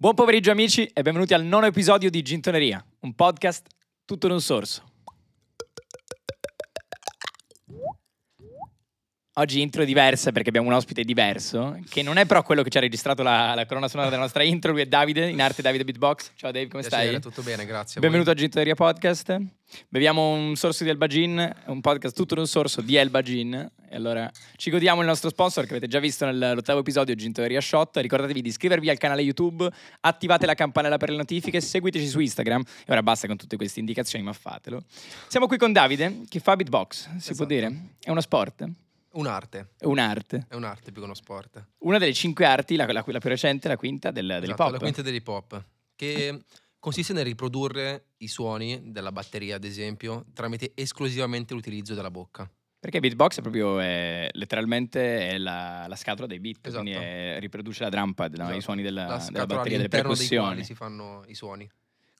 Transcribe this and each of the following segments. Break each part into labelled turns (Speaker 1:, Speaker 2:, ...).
Speaker 1: Buon pomeriggio amici e benvenuti al nono episodio di Gintoneria, un podcast tutto in un sorso. Oggi intro diverse perché abbiamo un ospite diverso, che non è però quello che ci ha registrato la, la colonna sonora della nostra intro, lui è Davide, in arte Davide Beatbox. Ciao Dave, come
Speaker 2: Piacere,
Speaker 1: stai?
Speaker 2: Tutto bene, grazie.
Speaker 1: Benvenuto a Gintoneria Podcast. Beviamo un sorso di Elba Gin, un podcast tutto in un sorso di Elba Gin. E allora ci godiamo il nostro sponsor che avete già visto nell'ottavo episodio Gintoneria Shot. Ricordatevi di iscrivervi al canale YouTube, attivate la campanella per le notifiche, seguiteci su Instagram. E ora basta con tutte queste indicazioni, ma fatelo. Siamo qui con Davide, che fa beatbox, si può
Speaker 2: Esatto.
Speaker 1: dire? È uno sport?
Speaker 2: Un'arte,
Speaker 1: È un'arte.
Speaker 2: è un'arte più che uno sport.
Speaker 1: Una delle cinque arti, la, la- la più recente, la quinta del, dell'hip
Speaker 2: Esatto,
Speaker 1: hop.
Speaker 2: la quinta dell'hip hop, che consiste nel riprodurre i suoni della batteria, ad esempio, tramite esclusivamente l'utilizzo della bocca.
Speaker 1: Perché beatbox è proprio è, letteralmente è la, la scatola dei beat,
Speaker 2: Esatto.
Speaker 1: quindi è- riproduce la drum pad, no? i
Speaker 2: Esatto.
Speaker 1: suoni della,
Speaker 2: La
Speaker 1: della batteria, delle
Speaker 2: all'interno dei quali
Speaker 1: percussioni.
Speaker 2: si fanno i suoni.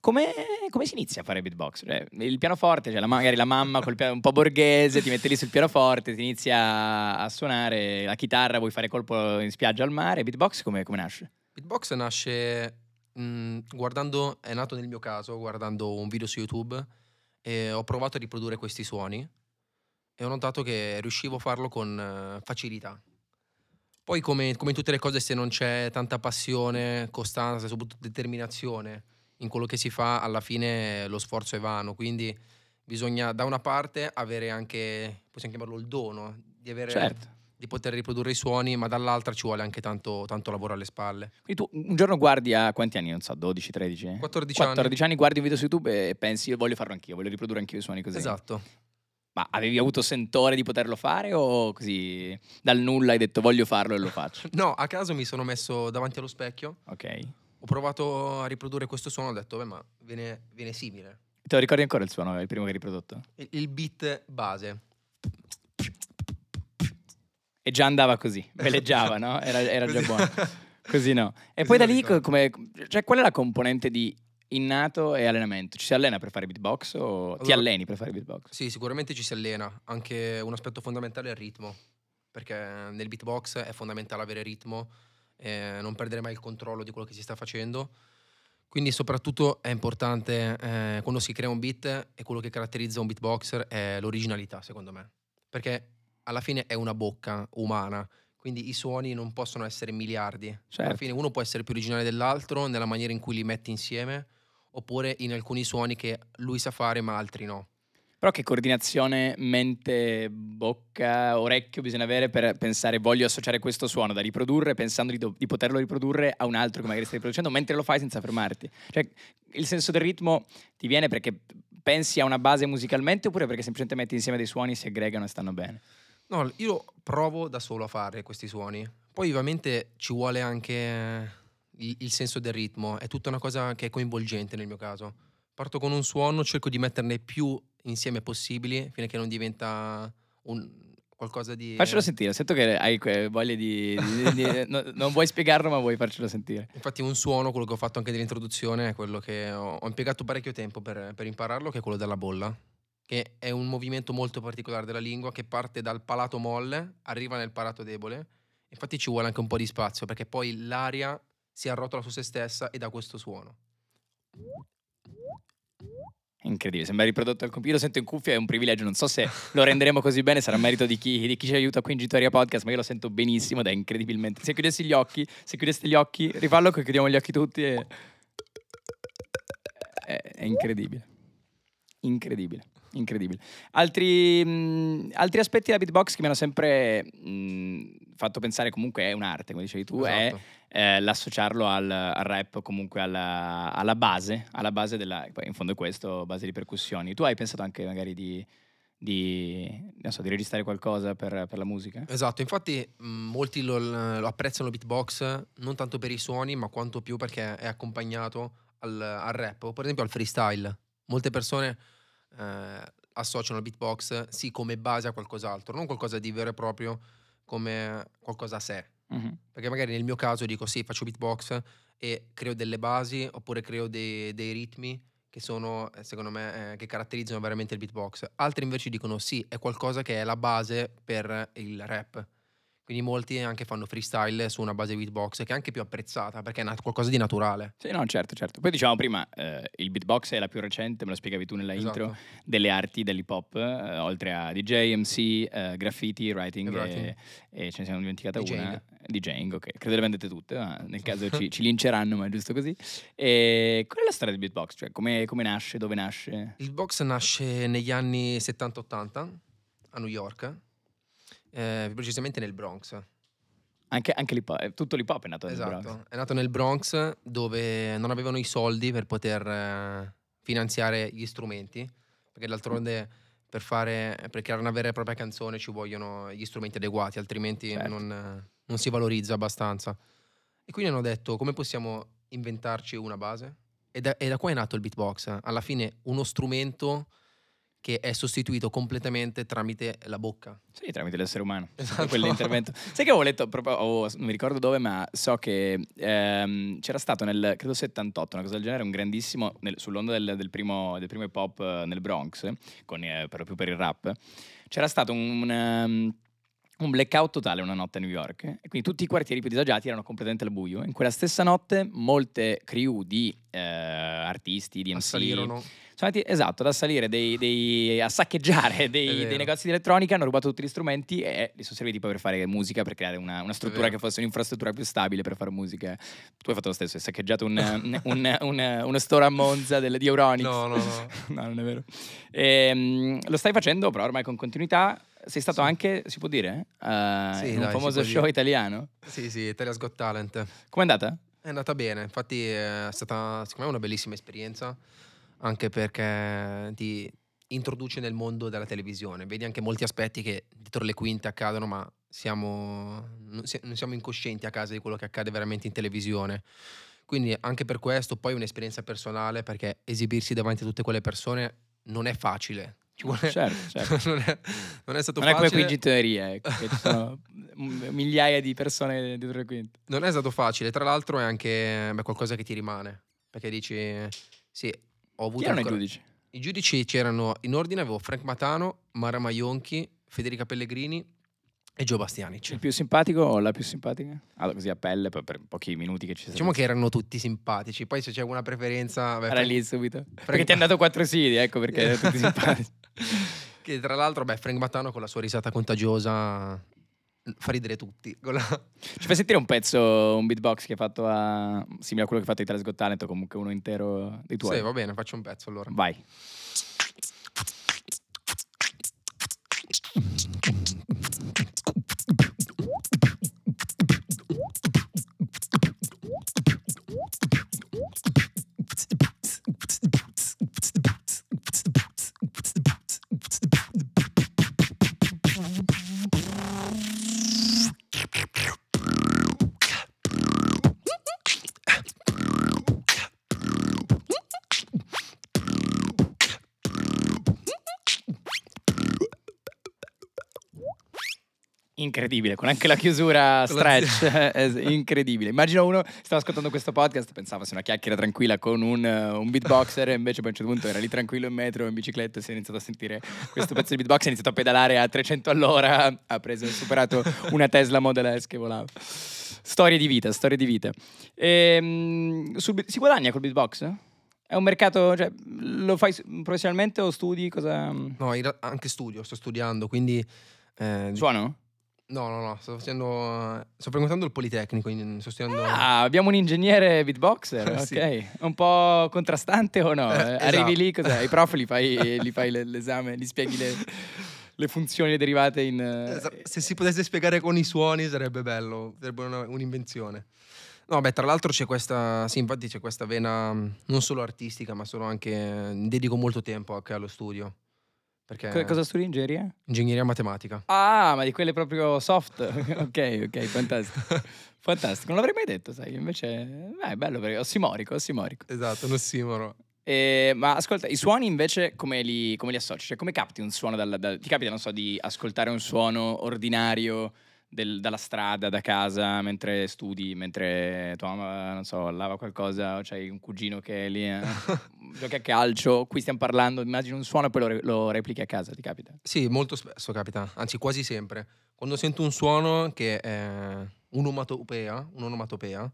Speaker 1: Come, come si inizia a fare beatbox? Cioè, il pianoforte, cioè la- magari la mamma col piano un po' borghese ti mette lì sul pianoforte, ti inizia a, suonare la chitarra, vuoi fare colpo in spiaggia al mare. Beatbox come, come nasce?
Speaker 2: Beatbox nasce mh, guardando, è nato nel mio caso, guardando un video su YouTube e ho provato a riprodurre questi suoni e ho notato che riuscivo a farlo con eh, facilità. Poi come, come in tutte le cose se non c'è tanta passione, costanza, soprattutto determinazione in quello che si fa, alla fine lo sforzo è vano, quindi bisogna da una parte avere anche, possiamo chiamarlo il dono, di avere
Speaker 1: Certo.
Speaker 2: di poter riprodurre i suoni, ma dall'altra ci vuole anche tanto, tanto lavoro alle spalle.
Speaker 1: Quindi tu un giorno guardi a quanti anni? Non so, 12, 13?
Speaker 2: 14 anni.
Speaker 1: 14 anni guardi un video su YouTube e pensi, voglio farlo anch'io, voglio riprodurre anch'io i suoni così.
Speaker 2: Esatto.
Speaker 1: Ma avevi avuto sentore di poterlo fare o così dal nulla hai detto voglio farlo e lo faccio?
Speaker 2: No, a caso mi sono messo davanti allo specchio,
Speaker 1: Ok.
Speaker 2: Ho provato a riprodurre questo suono, ho detto, beh, ma viene, viene simile.
Speaker 1: Te lo ricordi ancora il suono, il primo che hai riprodotto?
Speaker 2: Il, il beat base.
Speaker 1: E già andava così, veleggiava, no? Era, era già buono. Così no. E
Speaker 2: Così
Speaker 1: poi da lì come... Cioè, qual è la componente di innato e allenamento? Ci si allena per fare beatbox o ti
Speaker 2: Allora-
Speaker 1: alleni per fare beatbox?
Speaker 2: Sì, sicuramente ci si allena. Anche un aspetto fondamentale è il ritmo, perché nel beatbox è fondamentale avere ritmo, e non perdere mai il controllo di quello che si sta facendo. Quindi soprattutto è importante eh, quando si crea un beat e quello che caratterizza un beatboxer è l'originalità, secondo me. Perché alla fine è una bocca umana, quindi i suoni non possono essere miliardi. Alla
Speaker 1: Certo.
Speaker 2: fine uno può essere più originale dell'altro nella maniera in cui li metti insieme, oppure in alcuni suoni che lui sa fare ma altri no.
Speaker 1: Però che coordinazione mente, bocca, orecchio bisogna avere per pensare voglio associare questo suono da riprodurre pensando di, do- di poterlo riprodurre a un altro che magari stai riproducendo mentre lo fai senza fermarti. Cioè il senso del ritmo ti viene perché pensi a una base musicalmente oppure perché semplicemente metti insieme dei suoni, si aggregano e stanno bene?
Speaker 2: No, io provo da solo a fare questi suoni. Poi ovviamente ci vuole anche eh, il, il senso del ritmo, è tutta una cosa che è coinvolgente nel mio caso. Parto con un suono, cerco di metterne più insieme possibili fino a che non diventa un, qualcosa di...
Speaker 1: Faccelo sentire, sento che hai voglia di... di- di- no- non vuoi spiegarlo ma vuoi farcelo sentire.
Speaker 2: Infatti un suono, quello che ho fatto anche nell'introduzione, è quello che ho, ho impiegato parecchio tempo per, per impararlo, che è quello della bolla, che è un movimento molto particolare della lingua che parte dal palato molle, arriva nel palato debole. Infatti ci vuole anche un po' di spazio perché poi l'aria si arrotola su se stessa e dà questo suono.
Speaker 1: Incredibile, sembra riprodotto al computer, lo sento in cuffia, è un privilegio, non so se lo renderemo così bene, sarà merito di chi, di chi ci aiuta qui in Gitoria Podcast, ma io lo sento benissimo ed è incredibilmente... Se chiudessi gli occhi, se chiudeste gli occhi, rifallo che chiudiamo gli occhi tutti e... È, è incredibile, incredibile, incredibile. Altri, mh, altri aspetti della beatbox che mi hanno sempre mh, fatto pensare comunque è un'arte, come dicevi tu, è
Speaker 2: Esatto.
Speaker 1: eh, l'associarlo al, al rap, comunque alla, alla base, alla base della, poi in fondo è questo, base di percussioni. Tu hai pensato anche magari di, di, non so, di registrare qualcosa per, per la musica?
Speaker 2: Esatto, infatti mh, molti lo, lo apprezzano il beatbox non tanto per i suoni, ma quanto più perché è accompagnato al, al rap o per esempio al freestyle. Molte persone eh, associano il beatbox sì come base a qualcos'altro, non qualcosa di vero e proprio come qualcosa a sé.
Speaker 1: Mhm.
Speaker 2: Perché magari nel mio caso dico sì, faccio beatbox e creo delle basi oppure creo dei, dei ritmi che sono, eh, secondo me, eh, che caratterizzano veramente il beatbox. Altri invece dicono sì, è qualcosa che è la base per il rap. Quindi molti anche fanno freestyle su una base beatbox che è anche più apprezzata perché è nat- qualcosa di naturale.
Speaker 1: Sì, no, certo, certo. Poi diciamo prima, eh, il beatbox è la più recente, me lo spiegavi tu nella intro,
Speaker 2: Esatto.
Speaker 1: delle arti dell'hip hop, eh, oltre a DJ, MC, eh, graffiti, writing,
Speaker 2: E
Speaker 1: e, ce ne siamo dimenticata
Speaker 2: DJing.
Speaker 1: una. DJing, ok. Credo le vendete tutte, ma nel caso ci, ci linceranno, ma è giusto così. E qual è la storia del beatbox? Cioè, come, come nasce, dove nasce?
Speaker 2: Il box nasce negli anni 70-80 a New York, eh, più precisamente nel Bronx.
Speaker 1: Anche, anche l'hip hop, eh, tutto l'hip hop è nato nel
Speaker 2: Esatto,
Speaker 1: Bronx.
Speaker 2: è nato nel Bronx dove non avevano i soldi per poter eh, finanziare gli strumenti, perché d'altronde per, fare, per creare una vera e propria canzone ci vogliono gli strumenti adeguati, altrimenti
Speaker 1: Certo.
Speaker 2: non, non si valorizza abbastanza. E quindi hanno detto come possiamo inventarci una base? E da, e da qua è nato il beatbox, alla fine uno strumento che è sostituito completamente tramite la bocca.
Speaker 1: Sì, tramite l'essere umano.
Speaker 2: Esatto.
Speaker 1: Quell'intervento. Sai che avevo letto proprio, oh, non mi ricordo dove, ma so che ehm, c'era stato nel, credo 78, una cosa del genere, un grandissimo, nel- sull'onda del, del primo, del primo hip hop eh, nel Bronx, con, eh, per lo più per il rap, c'era stato un... ehm, un blackout totale una notte a New York e quindi tutti i quartieri più disagiati erano completamente al buio. In quella stessa notte molte crew di eh, artisti, di MC,
Speaker 2: Assalirono.
Speaker 1: sono andati, esatto, ad assalire dei, dei- a saccheggiare dei, dei negozi di elettronica, hanno rubato tutti gli strumenti e li sono serviti poi per fare musica, per creare una, una struttura che fosse un'infrastruttura più stabile per fare musica. Tu hai fatto lo stesso, hai saccheggiato un, un- un- uno store a Monza del, di Euronics.
Speaker 2: No, no, no.
Speaker 1: No, non è vero. Ehm, lo stai facendo però ormai con continuità. Sei stato
Speaker 2: Sì.
Speaker 1: anche, si può dire, eh,
Speaker 2: Sì,
Speaker 1: in un
Speaker 2: dai,
Speaker 1: famoso show
Speaker 2: dire.
Speaker 1: italiano.
Speaker 2: Sì, sì, Italia's Got Talent.
Speaker 1: Com'è andata?
Speaker 2: È andata bene, infatti è stata secondo me una bellissima esperienza, anche perché ti introduce nel mondo della televisione. Vedi anche molti aspetti che dietro le quinte accadono, ma siamo, non si- non siamo incoscienti a casa di quello che accade veramente in televisione. Quindi anche per questo poi un'esperienza personale, perché esibirsi davanti a tutte quelle persone non è facile. Ci vuole-
Speaker 1: Certo, certo.
Speaker 2: non, è, non è stato
Speaker 1: Non è come qui
Speaker 2: facile.
Speaker 1: in gittoneria, ecco, che ci sono migliaia di persone dietro le quinte.
Speaker 2: Non è stato facile, tra l'altro è anche beh, qualcosa che ti rimane, perché dici, sì, ho avuto...
Speaker 1: Chi erano i
Speaker 2: ancora-
Speaker 1: giudici?
Speaker 2: I giudici c'erano, in ordine avevo Frank Matano, Mara Maionchi, Federica Pellegrini e Gio Bastianic.
Speaker 1: Il più simpatico o la più simpatica? Allora, così a pelle, poi per pochi minuti che ci siamo.
Speaker 2: Diciamo che erano tutti simpatici, poi se c'è una preferenza... beh,
Speaker 1: Era
Speaker 2: Frank-
Speaker 1: lì subito. Perché ti hanno dato quattro sidi, ecco perché erano tutti simpatici.
Speaker 2: Che tra l'altro, beh, Frank Matano con la sua risata contagiosa fa ridere tutti. la-
Speaker 1: Ci fai sentire un pezzo, un beatbox che hai fatto a... simile a quello che hai fatto di Italia Got Talent o comunque uno intero dei tuoi.
Speaker 2: Sì, va bene, faccio un pezzo allora.
Speaker 1: Vai. Incredibile, con anche la chiusura stretch, incredibile. Immagino uno stava ascoltando questo podcast, pensava sia una chiacchiera tranquilla con un, un beatboxer, e invece poi a un certo punto era lì tranquillo in metro, in bicicletta, e si è iniziato a sentire questo pezzo di beatbox, ha iniziato a pedalare a 300 all'ora, ha preso, ha superato una Tesla Model S che volava. Storie di vita, storie di vita. Ehm, sul si guadagna col beatbox? È un mercato, cioè, lo fai professionalmente o studi? Cosa...
Speaker 2: No, anche studio, sto studiando, quindi... eh,
Speaker 1: Suono?
Speaker 2: No, no, no, sto facendo... Sto frequentando il Politecnico, studiando...
Speaker 1: Ah, abbiamo un ingegnere beatboxer, ok.
Speaker 2: Sì.
Speaker 1: Un po' contrastante o no?
Speaker 2: Eh,
Speaker 1: Eh, Arrivi
Speaker 2: esatto.
Speaker 1: lì, cos'è? I prof li fai, li fai le- l'esame, gli spieghi le, le funzioni derivate in... eh,
Speaker 2: sa- Se si potesse spiegare con i suoni sarebbe bello, sarebbe una- un'invenzione. No, beh, tra l'altro c'è questa, sì, infatti c'è questa vena mh, non solo artistica, ma sono anche, dedico molto tempo anche allo studio, perché
Speaker 1: co- Cosa studi ingegneria?
Speaker 2: ingegneria matematica.
Speaker 1: Ah, ma di quelle proprio soft. ok, ok, fantastico. Fantastico, non l'avrei mai detto, sai, invece eh, è bello perché ossimorico, ossimorico.
Speaker 2: Esatto, un ossimoro.
Speaker 1: E, ma ascolta, i suoni invece come li, come li associ? Cioè, come capti un suono dal, dal- Ti capita, non so, di ascoltare un suono ordinario del- dalla strada, da casa, mentre studi, mentre tua mamma, non so, lava qualcosa, o c'hai un cugino che è lì, eh, giochi a calcio, qui stiamo parlando, immagini un suono e poi lo, re- lo replichi a casa, ti capita?
Speaker 2: Sì, molto spesso capita, anzi quasi sempre. Quando sento un suono che è un'omatopea, un'onomatopea,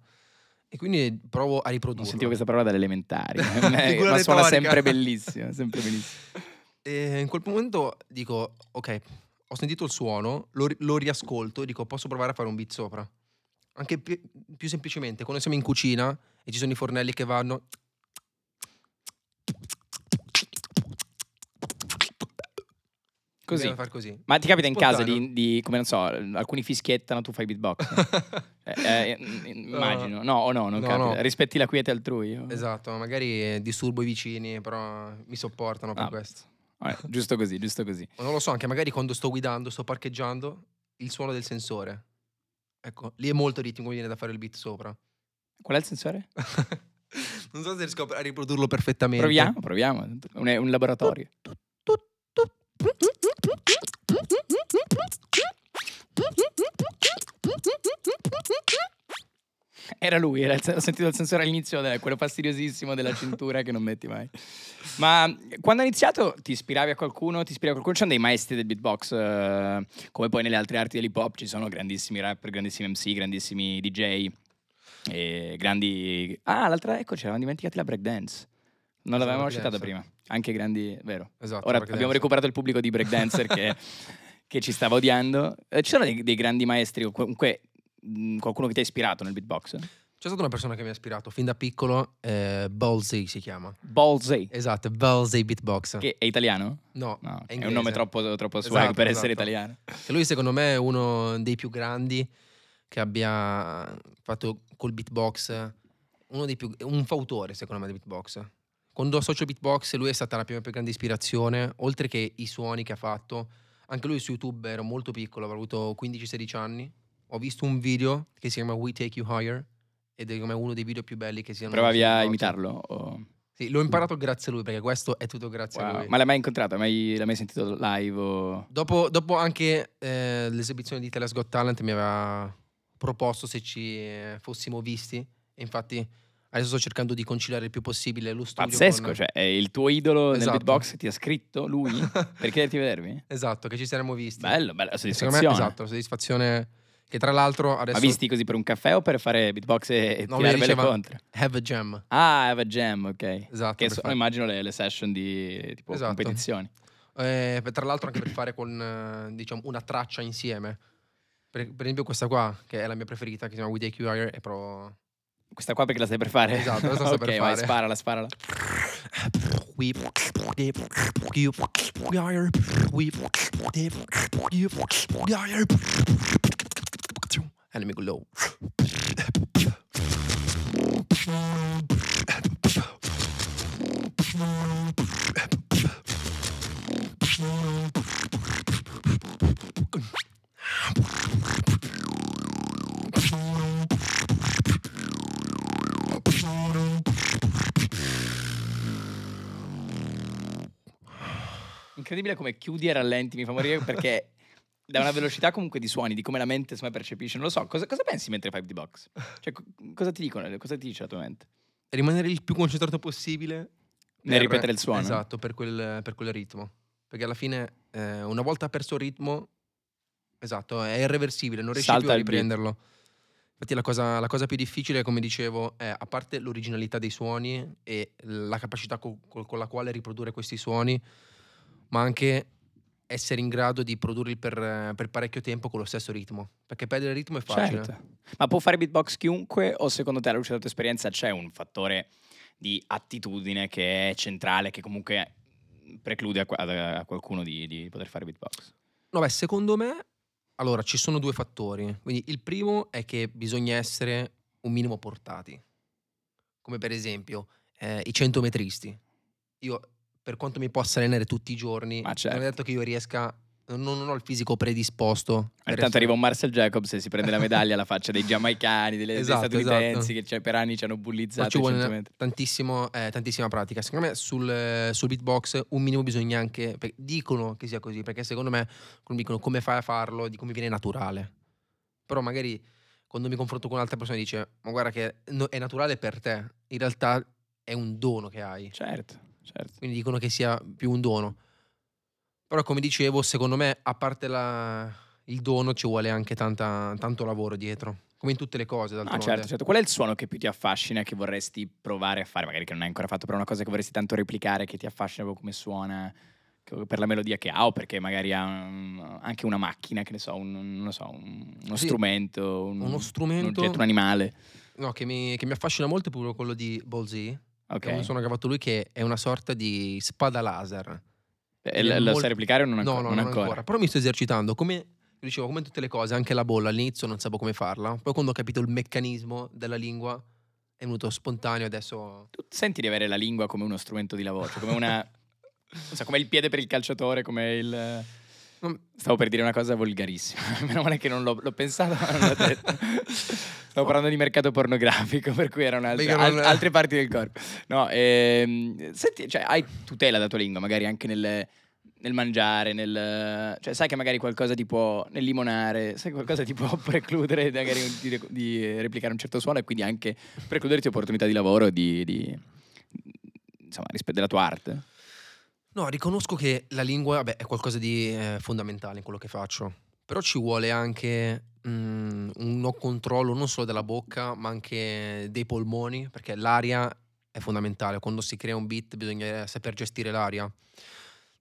Speaker 2: e quindi provo a
Speaker 1: Non
Speaker 2: riprodurlo.
Speaker 1: sentivo questa parola dalle elementari,
Speaker 2: Figura
Speaker 1: ma suona sempre bellissimo, sempre bellissimo.
Speaker 2: E in quel momento dico, ok, ho sentito il suono, lo, lo riascolto e dico, posso provare a fare un beat sopra. Anche pi- più semplicemente, quando siamo in cucina e ci sono i fornelli che vanno...
Speaker 1: Così.
Speaker 2: Così.
Speaker 1: Ma ti capita in casa
Speaker 2: Spontaneo.
Speaker 1: di, di- come non so, alcuni fischiettano, tu fai beatbox? Eh, eh, mm, immagino. No, o no, non
Speaker 2: No,
Speaker 1: capita.
Speaker 2: no.
Speaker 1: Rispetti la quiete altrui?
Speaker 2: esatto, magari eh, disturbo i vicini, però mi sopportano per
Speaker 1: Ah,
Speaker 2: questo.
Speaker 1: Vabbè, giusto così, giusto così.
Speaker 2: Ma non lo so, anche magari quando sto guidando, sto parcheggiando, il suono del sensore. Ecco, lì è molto ritmico, mi viene da fare il beat sopra.
Speaker 1: Qual è il sensore?
Speaker 2: non so se riesco a riprodurlo perfettamente.
Speaker 1: Proviamo, proviamo. Un, un laboratorio. Era lui, era il ho sentito il sensore all'inizio, quello fastidiosissimo della cintura che non metti mai. Ma quando hai iniziato ti ispiravi a qualcuno? Ti ispiravi a qualcuno? C'erano dei maestri del beatbox, eh, come poi nelle altre arti dell'hip hop ci sono grandissimi rapper, grandissimi MC, grandissimi DJ, grandi... Ah, l'altra, ecco, ci eravamo dimenticati la breakdance. Non l'avevamo citata prima. Anche grandi, vero.
Speaker 2: Esatto.
Speaker 1: Ora abbiamo recuperato il pubblico di breakdancer che, che ci stava odiando. Eh, ci sono dei, dei grandi maestri, comunque qualcuno che ti ha ispirato nel beatbox?
Speaker 2: C'è stata una persona che mi ha ispirato fin da piccolo, eh, Ballsy si chiama.
Speaker 1: Ballsy,
Speaker 2: Esatto, Ballsy Beatbox.
Speaker 1: che è italiano?
Speaker 2: No,
Speaker 1: No,
Speaker 2: è,
Speaker 1: è, un nome troppo, troppo swag
Speaker 2: Esatto,
Speaker 1: per essere
Speaker 2: esatto.
Speaker 1: italiano.
Speaker 2: E lui secondo me è uno dei più grandi che abbia fatto col beatbox, uno dei più, un fautore secondo me del beatbox. Quando associo beatbox lui è stata la mia più grande ispirazione, oltre che i suoni che ha fatto. Anche lui su YouTube ero molto piccolo, avrò avuto 15-16 anni. Ho visto un video che si chiama We Take You Higher ed è come uno dei video più belli che siano.
Speaker 1: Provavi a imitarlo? o-
Speaker 2: Sì, l'ho imparato grazie a lui perché questo è tutto grazie a
Speaker 1: Wow.
Speaker 2: lui.
Speaker 1: Ma l'hai mai incontrato? Mai- l'hai mai sentito live? o-
Speaker 2: Dopo, dopo anche eh, l'esibizione di Tele's Got Talent mi aveva proposto se ci eh, fossimo visti. E infatti adesso sto cercando di conciliare il più possibile lo studio.
Speaker 1: Pazzesco,
Speaker 2: con-
Speaker 1: cioè è il tuo idolo nel
Speaker 2: Esatto.
Speaker 1: beatbox ti ha scritto lui per chiederti di vedermi?
Speaker 2: esatto, che ci saremmo visti.
Speaker 1: Bello, bella soddisfazione.
Speaker 2: Me, esatto, soddisfazione che tra l'altro adesso
Speaker 1: Ma visti così per un caffè o per fare beatbox e, e
Speaker 2: No,
Speaker 1: tirarvele
Speaker 2: diceva-
Speaker 1: contro?
Speaker 2: have a jam.
Speaker 1: Ah, have a jam, ok.
Speaker 2: Esatto.
Speaker 1: Che sono,
Speaker 2: fare-
Speaker 1: immagino, le, le session di tipo
Speaker 2: Esatto.
Speaker 1: competizioni.
Speaker 2: eh, tra l'altro anche per fare con eh, diciamo una traccia insieme. Per, per esempio questa qua, che è la mia preferita, che si chiama We Take You Higher, è proprio...
Speaker 1: Questa qua perché la stai per fare?
Speaker 2: Esatto, questa sta
Speaker 1: ok,
Speaker 2: per
Speaker 1: vai,
Speaker 2: fare.
Speaker 1: sparala, sparala.
Speaker 2: We higher. We higher. Go low.
Speaker 1: Incredibile come chiudi e rallenti, mi fa morire perché da una velocità comunque di suoni, di come la mente insomma, percepisce. Non lo so, cosa, cosa pensi mentre fai beatbox? Cioè, co- cosa ti dicono? Cosa ti dice la tua mente?
Speaker 2: Rimanere il più concentrato possibile.
Speaker 1: Nel ripetere il suono?
Speaker 2: Esatto, per quel, per quel ritmo. Perché alla fine, eh, una volta perso il ritmo, esatto, è irreversibile, non riesci
Speaker 1: Salta
Speaker 2: più a riprenderlo. Infatti la cosa, la cosa più difficile, come dicevo, è a parte l'originalità dei suoni e la capacità co- con la quale riprodurre questi suoni, ma anche essere in grado di produrli per, per parecchio tempo con lo stesso ritmo. Perché perdere il ritmo è facile.
Speaker 1: Certo. Ma può fare beatbox chiunque o secondo te alla luce della tua esperienza c'è un fattore di attitudine che è centrale, che comunque preclude a, qua- a qualcuno di, di poter fare beatbox?
Speaker 2: No, beh, secondo me, allora ci sono due fattori. Quindi il primo è che bisogna essere un minimo portati. Come per esempio eh, i centometristi. Io, per quanto mi possa allenare tutti i giorni,
Speaker 1: Ma certo.
Speaker 2: non è detto che io riesca, non, non ho il fisico predisposto. per
Speaker 1: Ogni tanto
Speaker 2: essere-
Speaker 1: arriva un Marcel Jacobs e si prende la medaglia alla faccia dei giamaicani, delle,
Speaker 2: Esatto,
Speaker 1: dei statunitensi
Speaker 2: esatto.
Speaker 1: che per anni ci hanno bullizzato
Speaker 2: ci vuole
Speaker 1: 100 metri.
Speaker 2: tantissimo, eh, tantissima pratica. Secondo me sul, sul beatbox un minimo bisogna anche... dicono che sia così, perché secondo me come dicono come fai a farlo, di come viene naturale. Però magari quando mi confronto con altre persone dice ma guarda che è naturale per te, in realtà è un dono che hai.
Speaker 1: Certo, certo.
Speaker 2: Quindi dicono che sia più un dono. Però come dicevo, secondo me, a parte la- il dono, ci vuole anche tanta- tanto lavoro dietro. Come in tutte le cose,
Speaker 1: Ah,
Speaker 2: d'altronde.
Speaker 1: certo, certo. Qual è il suono che più ti affascina, che vorresti provare a fare? Magari che non hai ancora fatto, però una cosa che vorresti tanto replicare, che ti affascina proprio come suona, per la melodia che ha, o perché magari ha un- anche una macchina, che ne so, un, non lo so, un- uno
Speaker 2: Sì,
Speaker 1: strumento, un,
Speaker 2: Uno
Speaker 1: un
Speaker 2: strumento
Speaker 1: oggetto, un animale.
Speaker 2: no, che, mi, che mi affascina molto è proprio quello di Ballsy,
Speaker 1: Ok.
Speaker 2: che è un suono che ha fatto lui, che è una sorta di spada laser.
Speaker 1: E
Speaker 2: è
Speaker 1: l- lo
Speaker 2: molto-
Speaker 1: sai replicare o non ancora?
Speaker 2: no, no,
Speaker 1: non
Speaker 2: non
Speaker 1: ancora.
Speaker 2: ancora. Però mi sto esercitando. Come dicevo, come tutte le cose, anche la bolla all'inizio non sapevo come farla. Poi quando ho capito il meccanismo della lingua è venuto spontaneo. Adesso
Speaker 1: Tu senti di avere la lingua come uno strumento di lavoro, cioè come una... non so, come il piede per il calciatore, come il... Stavo per dire una cosa volgarissima, meno male che non l'ho, l'ho pensato ma non l'ho detto. Stavo parlando di mercato pornografico, per cui erano altre, al- altre parti del corpo. No, ehm, senti, cioè, hai tutela da tua lingua, magari anche nel, nel mangiare, nel, cioè sai che magari qualcosa ti può, nel limonare, sai che qualcosa ti può precludere magari di, di replicare un certo suono e quindi anche precluderti opportunità di lavoro di, di- insomma, rispetto della tua arte.
Speaker 2: No, riconosco che la lingua vabbè, è qualcosa di eh, fondamentale in quello che faccio, però ci vuole anche mm, un controllo non solo della bocca, ma anche dei polmoni, perché l'aria è fondamentale. Quando si crea un beat bisogna saper gestire l'aria.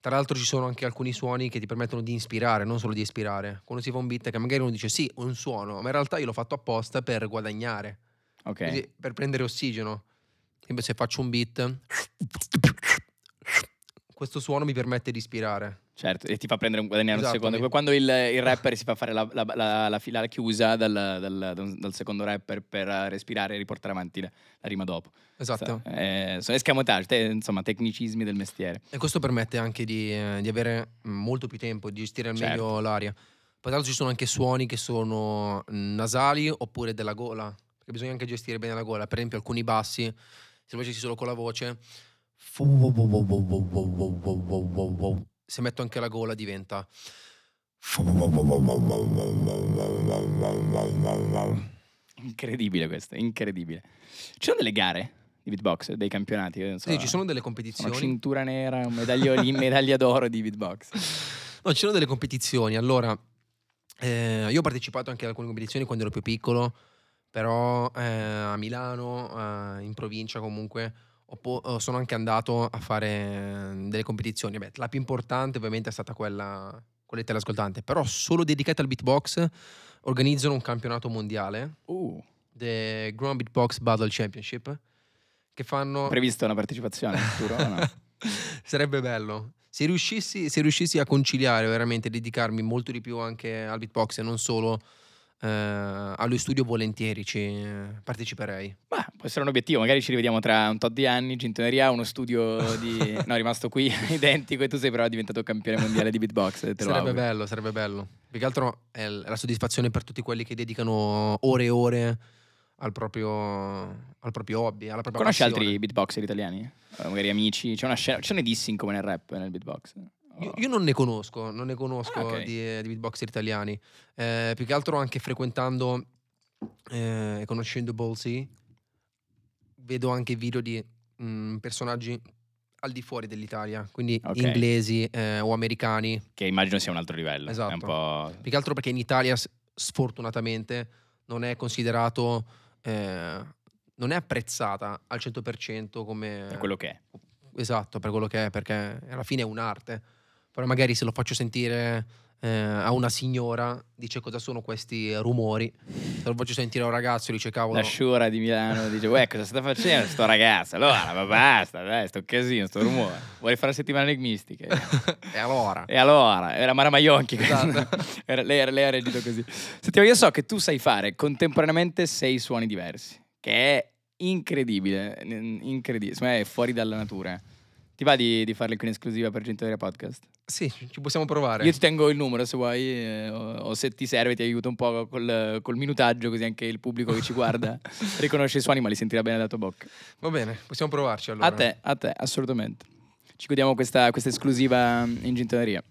Speaker 2: Tra l'altro ci sono anche alcuni suoni che ti permettono di inspirare, non solo di espirare. Quando si fa un beat che magari uno dice sì, un suono, ma in realtà io l'ho fatto apposta per guadagnare,
Speaker 1: Ok.
Speaker 2: così, per prendere ossigeno. Invece se faccio un beat, questo suono mi permette di ispirare.
Speaker 1: Certo, e ti fa prendere un guadagnare un
Speaker 2: Esatto,
Speaker 1: secondo.
Speaker 2: mi-
Speaker 1: quando il, il rapper si fa fare la, la, la, la fila chiusa dal, dal- dal- secondo rapper per respirare e riportare avanti la, la rima dopo.
Speaker 2: Esatto.
Speaker 1: Eh, sono escamotage, te- insomma, tecnicismi del mestiere.
Speaker 2: E questo permette anche di, eh, di avere molto più tempo, di gestire al meglio
Speaker 1: Certo.
Speaker 2: l'aria. Poi tra l'altro ci sono anche suoni che sono nasali oppure della gola, perché bisogna anche gestire bene la gola. Per esempio alcuni bassi, se lo facessi solo con la voce, se metto anche la gola diventa...
Speaker 1: Incredibile questo, incredibile. Ci sono delle gare di beatbox, dei campionati? io non so,
Speaker 2: Sì, ci sono delle
Speaker 1: una
Speaker 2: competizioni.
Speaker 1: cintura nera, un medaglia d'oro di beatbox.
Speaker 2: No, ci sono delle competizioni. Allora, eh, io ho partecipato anche ad alcune competizioni quando ero più piccolo, però eh, a Milano, eh, in provincia comunque, po- eh, sono anche andato a fare eh, delle competizioni. Beh, la più importante ovviamente è stata quella, quella di teleascoltante, però solo dedicata al beatbox organizzano un campionato mondiale,
Speaker 1: Uh,
Speaker 2: The Ground Beatbox Battle Championship, che fanno...
Speaker 1: prevista una partecipazione in futuro no?
Speaker 2: Sarebbe bello. Se riuscissi, se riuscissi a conciliare veramente, dedicarmi molto di più anche al beatbox e non solo eh, allo studio, volentieri ci parteciperei.
Speaker 1: Ma può essere un obiettivo, magari ci rivediamo tra un tot di anni, Gintoneria, uno studio di... no, è rimasto qui identico e tu sei però diventato campione mondiale di beatbox.
Speaker 2: Sarebbe bello, sarebbe bello. Più che altro è la soddisfazione per tutti quelli che dedicano ore e ore al proprio, al proprio hobby, alla propria
Speaker 1: Conosci
Speaker 2: passione.
Speaker 1: altri beatboxer italiani? Eh, magari amici? C'è una scena, sono i dissing come nel rap, nel beatbox?
Speaker 2: Io, io non ne conosco, non ne conosco
Speaker 1: Ah, ok.
Speaker 2: di, di beatboxer italiani. Eh, più che altro anche frequentando eh, e conoscendo Ballsy, vedo anche video di mm, personaggi al di fuori dell'Italia, quindi
Speaker 1: Ok.
Speaker 2: inglesi eh, o americani.
Speaker 1: Che immagino sia un altro livello.
Speaker 2: Esatto. Più che altro perché in Italia, sfortunatamente, non è considerato, eh, non è apprezzata al 100% come...
Speaker 1: per quello che è.
Speaker 2: Esatto, per quello che è, perché alla fine è un'arte. Però magari se lo faccio sentire eh, a una signora, dice cosa sono questi rumori. Se lo faccio sentire a un ragazzo, dice cavolo.
Speaker 1: La Shura di Milano dice, uè, cosa sta facendo sto ragazzo? Allora, ma basta, dai, sto casino, sto rumore. Vuoi fare la settimana enigmistica?
Speaker 2: e allora?
Speaker 1: E allora, era Mara Maionchi.
Speaker 2: Esatto.
Speaker 1: Era- lei, lei ha reagito così. Senti, ma io so che tu sai fare contemporaneamente sei suoni diversi, che è incredibile, incredibile, secondo me è fuori dalla natura. Ti va di, di farle qui in esclusiva per Gentoria Podcast?
Speaker 2: Sì, ci possiamo provare.
Speaker 1: Io ti tengo il numero se vuoi, eh, o, o se ti serve ti aiuto un po' col, col minutaggio, così anche il pubblico che ci guarda riconosce i suoni, ma li sentirà bene dalla tua bocca.
Speaker 2: Va bene, possiamo provarci allora.
Speaker 1: A te, a te, assolutamente. Ci godiamo questa, questa esclusiva in gintoneria.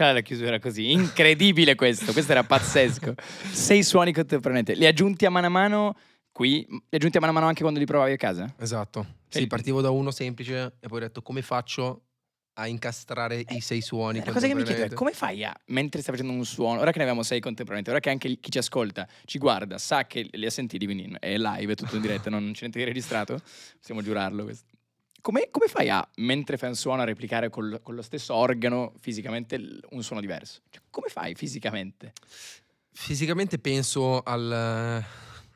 Speaker 1: Lasciare la chiusura così. Incredibile questo, questo era pazzesco. Sei suoni contemporaneamente. Li aggiunti a mano a mano qui, li aggiunti a mano a mano anche quando li provavi a casa?
Speaker 2: Esatto.
Speaker 1: E-
Speaker 2: Sì, partivo da uno semplice e poi ho detto come faccio a incastrare i sei suoni.
Speaker 1: Eh, La cosa che mi chiedo è
Speaker 2: contemporaneamente?
Speaker 1: come fai a, mentre stai facendo un suono, ora che ne abbiamo sei contemporaneamente, ora che anche chi ci ascolta ci guarda, sa che li ha sentiti, quindi è live, è tutto in diretta, non c'è niente di registrato, possiamo giurarlo questo. Come, come fai a, mentre fai un suono, a replicare col- con lo stesso organo fisicamente l- un suono diverso? Cioè, come fai fisicamente?
Speaker 2: Fisicamente penso al-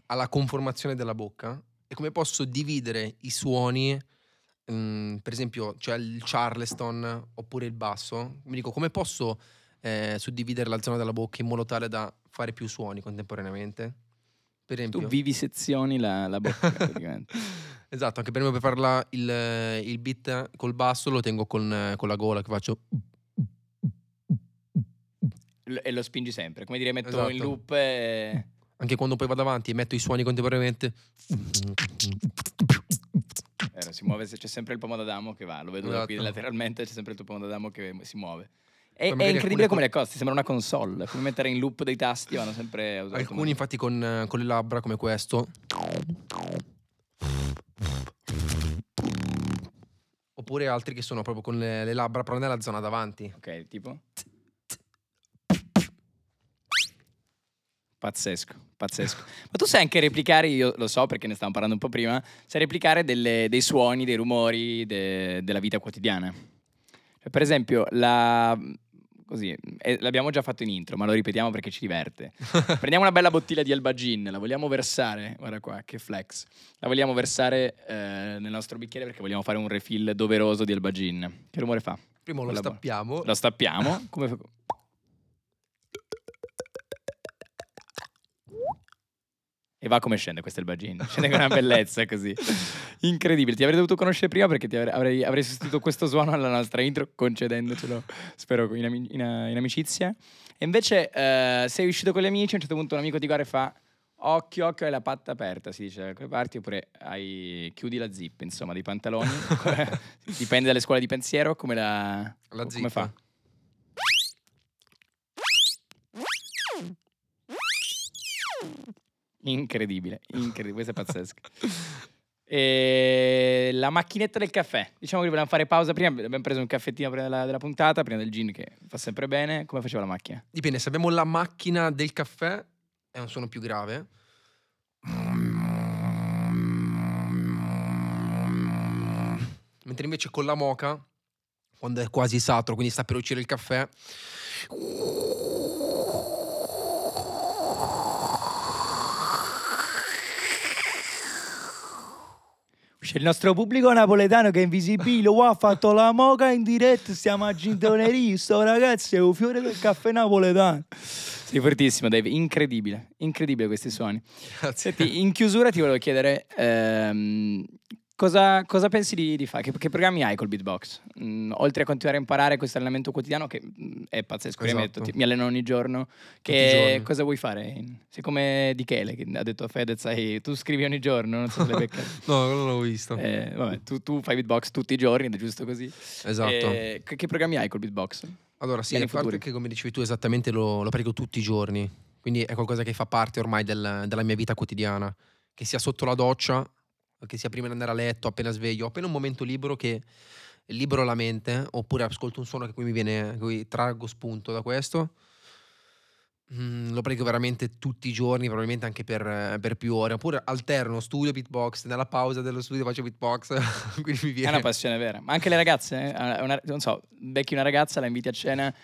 Speaker 2: alla conformazione della bocca e come posso dividere i suoni, mm, per esempio c'è il charleston oppure il basso, mi dico come posso eh, suddividere la zona della bocca in modo tale da fare più suoni contemporaneamente? Per esempio,
Speaker 1: Tu vivisezioni la, la bocca praticamente.
Speaker 2: Esatto, anche per me per farla il, il beat col basso lo tengo con, con la gola che faccio
Speaker 1: e lo spingi sempre, come dire metto
Speaker 2: Esatto.
Speaker 1: in loop e...
Speaker 2: anche quando poi vado avanti e metto i suoni contemporaneamente.
Speaker 1: Vero, si muove, c'è sempre il pomo d'Adamo che va, lo vedo da qui
Speaker 2: Esatto.
Speaker 1: lateralmente, c'è sempre il tuo pomo d'Adamo che si muove. È,
Speaker 2: Poi
Speaker 1: è incredibile
Speaker 2: alcune
Speaker 1: come le cose, ti sembra una console, come mettere in loop dei tasti vanno sempre a usare
Speaker 2: Alcuni infatti con, eh, con le labbra come questo. Oppure altri che sono proprio con le, le labbra però nella zona davanti.
Speaker 1: Ok, tipo? Pazzesco, pazzesco. Ma tu sai anche replicare, io lo so perché ne stavamo parlando un po' prima, sai replicare delle- dei suoni, dei rumori de- della vita quotidiana. Cioè, per esempio, la... Così, eh, l'abbiamo già fatto in intro, ma lo ripetiamo perché ci diverte. Prendiamo una bella bottiglia di Alba Gin, la vogliamo versare, guarda qua, che flex. La vogliamo versare eh, nel nostro bicchiere perché vogliamo fare un refill doveroso di Alba Gin. Che rumore fa?
Speaker 2: Prima lo
Speaker 1: Quella
Speaker 2: stappiamo.
Speaker 1: Lo stappiamo. Come fa- E va come scende questo è il bagin. Scende con una bellezza così. Incredibile. Ti avrei dovuto conoscere prima perché ti avrei, avrei, sostituito questo suono alla nostra intro concedendocelo, spero, in, in- in amicizia. E invece eh, sei uscito con gli amici, a un certo punto un amico ti guarda e fa occhio, occhio, hai la patta aperta, si dice da quelle parti, oppure hai, chiudi la zip, insomma, dei pantaloni. Dipende dalle scuole di pensiero, come la...
Speaker 2: La
Speaker 1: come
Speaker 2: zip.
Speaker 1: fa? Incredibile, incredibile, questo è pazzesco. E la macchinetta del caffè. Diciamo che volevamo fare pausa prima, abbiamo preso un caffettino prima della, della puntata, prima del gin che fa sempre bene. Come faceva la macchina?
Speaker 2: Dipende, se abbiamo la macchina del caffè è un suono più grave. Mentre invece con la moca, quando è quasi saturo, quindi sta per uscire il caffè,
Speaker 1: C'è il nostro pubblico napoletano che è invisibile, wow, ha fatto la moca in diretta, stiamo a gintoneria, sto ragazzi è un fiore del caffè napoletano. Sei fortissimo Dave, incredibile, incredibile questi suoni.
Speaker 2: grazie.
Speaker 1: Senti, in chiusura ti volevo chiedere ehm, cosa, cosa pensi di, di fare? Che, che programmi hai col beatbox? Mm, oltre a continuare a imparare questo allenamento quotidiano, che mm, è pazzesco,
Speaker 2: Esatto.
Speaker 1: ti- mi alleno ogni giorno. Che cosa vuoi fare? Sei come Di Chele che ha detto a Fedez, sai, tu scrivi ogni giorno, non so se beccato.
Speaker 2: No, non l'avevo visto.
Speaker 1: Eh, vabbè, tu, tu fai beatbox tutti i giorni, ed è giusto così.
Speaker 2: esatto.
Speaker 1: Eh, che, che programmi hai col beatbox?
Speaker 2: Allora, sì, a parte che come dicevi tu esattamente lo, lo pratico tutti i giorni. Quindi è qualcosa che fa parte ormai del- della mia vita quotidiana. Che sia sotto la doccia, che sia prima di andare a letto, appena sveglio, appena un momento libero che libero la mente, oppure ascolto un suono che poi mi viene, cui traggo spunto da questo. Mm, lo pratico veramente tutti i giorni, probabilmente anche per, per più ore. Oppure alterno studio beatbox, nella pausa dello studio faccio beatbox. quindi mi
Speaker 1: È
Speaker 2: viene.
Speaker 1: una passione vera. Ma anche le ragazze, eh? Una- non so, becchi una ragazza, la inviti a cena,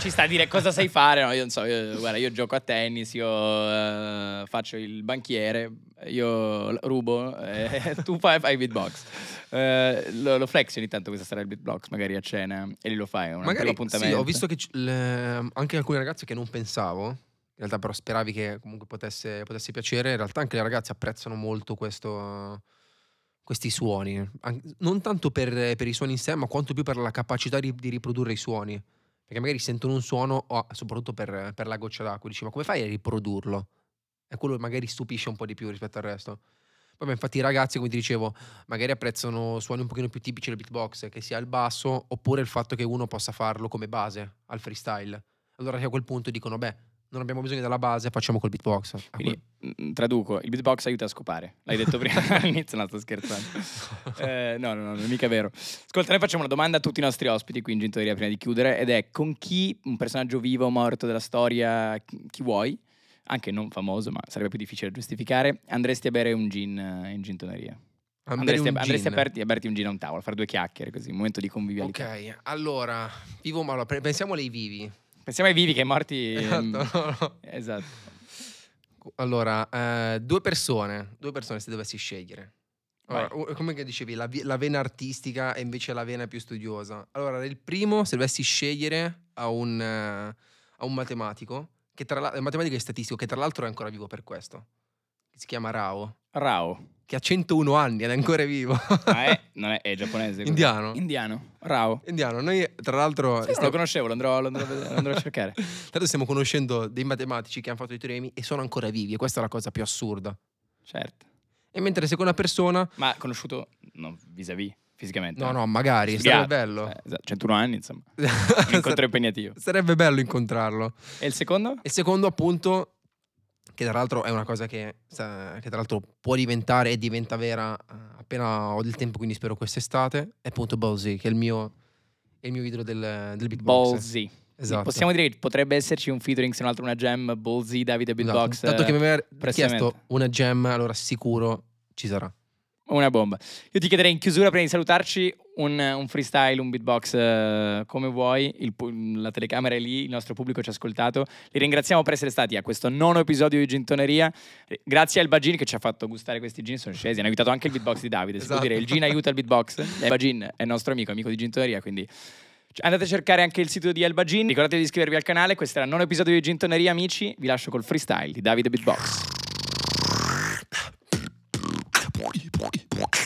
Speaker 1: ci sta a dire cosa sai fare. No, io non so, io, guarda, io gioco a tennis, io eh, faccio il banchiere, io rubo, eh, tu fai, fai beatbox. Eh, lo, lo flexi ogni tanto questa storia del beatbox, magari a cena, e lì lo fai, un
Speaker 2: Magari
Speaker 1: primo
Speaker 2: sì,
Speaker 1: appuntamento.
Speaker 2: ho visto che c- le- anche alcune ragazze che non pensavo, in realtà però speravi che comunque potesse, potesse piacere, in realtà anche le ragazze apprezzano molto questo, questi suoni, An- non tanto per, per i suoni in sé, ma quanto più per la capacità di, di riprodurre i suoni. Perché magari sentono un suono, soprattutto per, per la goccia d'acqua, dici ma come fai a riprodurlo? E quello magari stupisce un po' di più rispetto al resto. Vabbè, infatti i ragazzi, come ti dicevo, magari apprezzano suoni un pochino più tipici del beatbox, che sia il basso, oppure il fatto che uno possa farlo come base al freestyle. Allora a quel punto dicono, beh, non abbiamo bisogno della base, facciamo col beatbox. A
Speaker 1: Quindi, mm, traduco, il beatbox aiuta a scopare. L'hai detto prima all'inizio, no, sto scherzando. Eh, no, no, no, non è mica vero. Ascolta, noi facciamo una domanda a tutti i nostri ospiti qui in Gintoria prima di chiudere, ed è con chi, un personaggio vivo o morto della storia, chi vuoi, anche non famoso, ma sarebbe più difficile da giustificare, andresti a bere un gin eh, in gintoneria? Andresti,
Speaker 2: un
Speaker 1: a, andresti a, berti, a berti un gin a un tavolo, a fare due chiacchiere così, un momento di convivialità.
Speaker 2: Ok, allora, vivo ma allora, pensiamo ai vivi.
Speaker 1: Pensiamo ai vivi che ai morti...
Speaker 2: Esatto,
Speaker 1: mm, esatto.
Speaker 2: Allora, eh, due persone, due persone se dovessi scegliere. Allora, come che dicevi, la, la vena artistica e invece la vena più studiosa. Allora, il primo, se dovessi scegliere a un, eh, a un matematico, che tra l'altro, matematico e statistico, che tra l'altro è ancora vivo per questo. Si chiama Rao,
Speaker 1: Rao.
Speaker 2: che ha 101 anni ed è ancora vivo.
Speaker 1: Ah, è, non è, è giapponese.
Speaker 2: Indiano.
Speaker 1: Indiano. Rao.
Speaker 2: Indiano, noi tra l'altro,
Speaker 1: Sì, non lo
Speaker 2: stiamo,
Speaker 1: conoscevo, lo andrò, lo andrò lo andrò a cercare.
Speaker 2: tra l'altro stiamo conoscendo dei matematici che hanno fatto i teoremi e sono ancora vivi e questa è la cosa più assurda.
Speaker 1: Certo.
Speaker 2: E mentre la seconda persona,
Speaker 1: Ma conosciuto no, vis-à-vis, fisicamente.
Speaker 2: no
Speaker 1: eh.
Speaker 2: no, magari,
Speaker 1: Studiato.
Speaker 2: sarebbe bello.
Speaker 1: Eh, esatto, 101 anni, insomma. Un incontro impegnativo.
Speaker 2: Sarebbe bello incontrarlo.
Speaker 1: E il secondo?
Speaker 2: E secondo, appunto, che tra l'altro è una cosa che, che tra l'altro può diventare e diventa vera eh, appena ho del tempo, quindi spero quest'estate, è appunto Ballsy, che è il mio, è il mio idolo del, del beatbox.
Speaker 1: Ballsy.
Speaker 2: Esatto.
Speaker 1: Possiamo dire che potrebbe esserci un featuring, se non altro una jam, Ballsy, Davide
Speaker 2: Esatto.
Speaker 1: Beatbox.
Speaker 2: Dato che mi aveva chiesto una gem, allora sicuro ci sarà.
Speaker 1: Una bomba. Io ti chiederei in chiusura, prima di salutarci, un, un freestyle, un beatbox eh, come vuoi. Il la telecamera è lì, il nostro pubblico ci ha ascoltato. Li ringraziamo per essere stati a questo nono episodio di Gintoneria. Grazie al Bagin che ci ha fatto gustare questi gin, sono scesi. Hanno aiutato anche il beatbox di Davide. Si può
Speaker 2: Esatto.
Speaker 1: dire, il gin aiuta il beatbox. Il Bagin è nostro amico, amico di Gintoneria, quindi... Andate a cercare anche il sito di Elba Gin. Ricordatevi di iscrivervi al canale. Questo era il nono episodio di Gintoneria, amici. Vi lascio col freestyle di Davide Beatbox.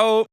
Speaker 1: Ciao!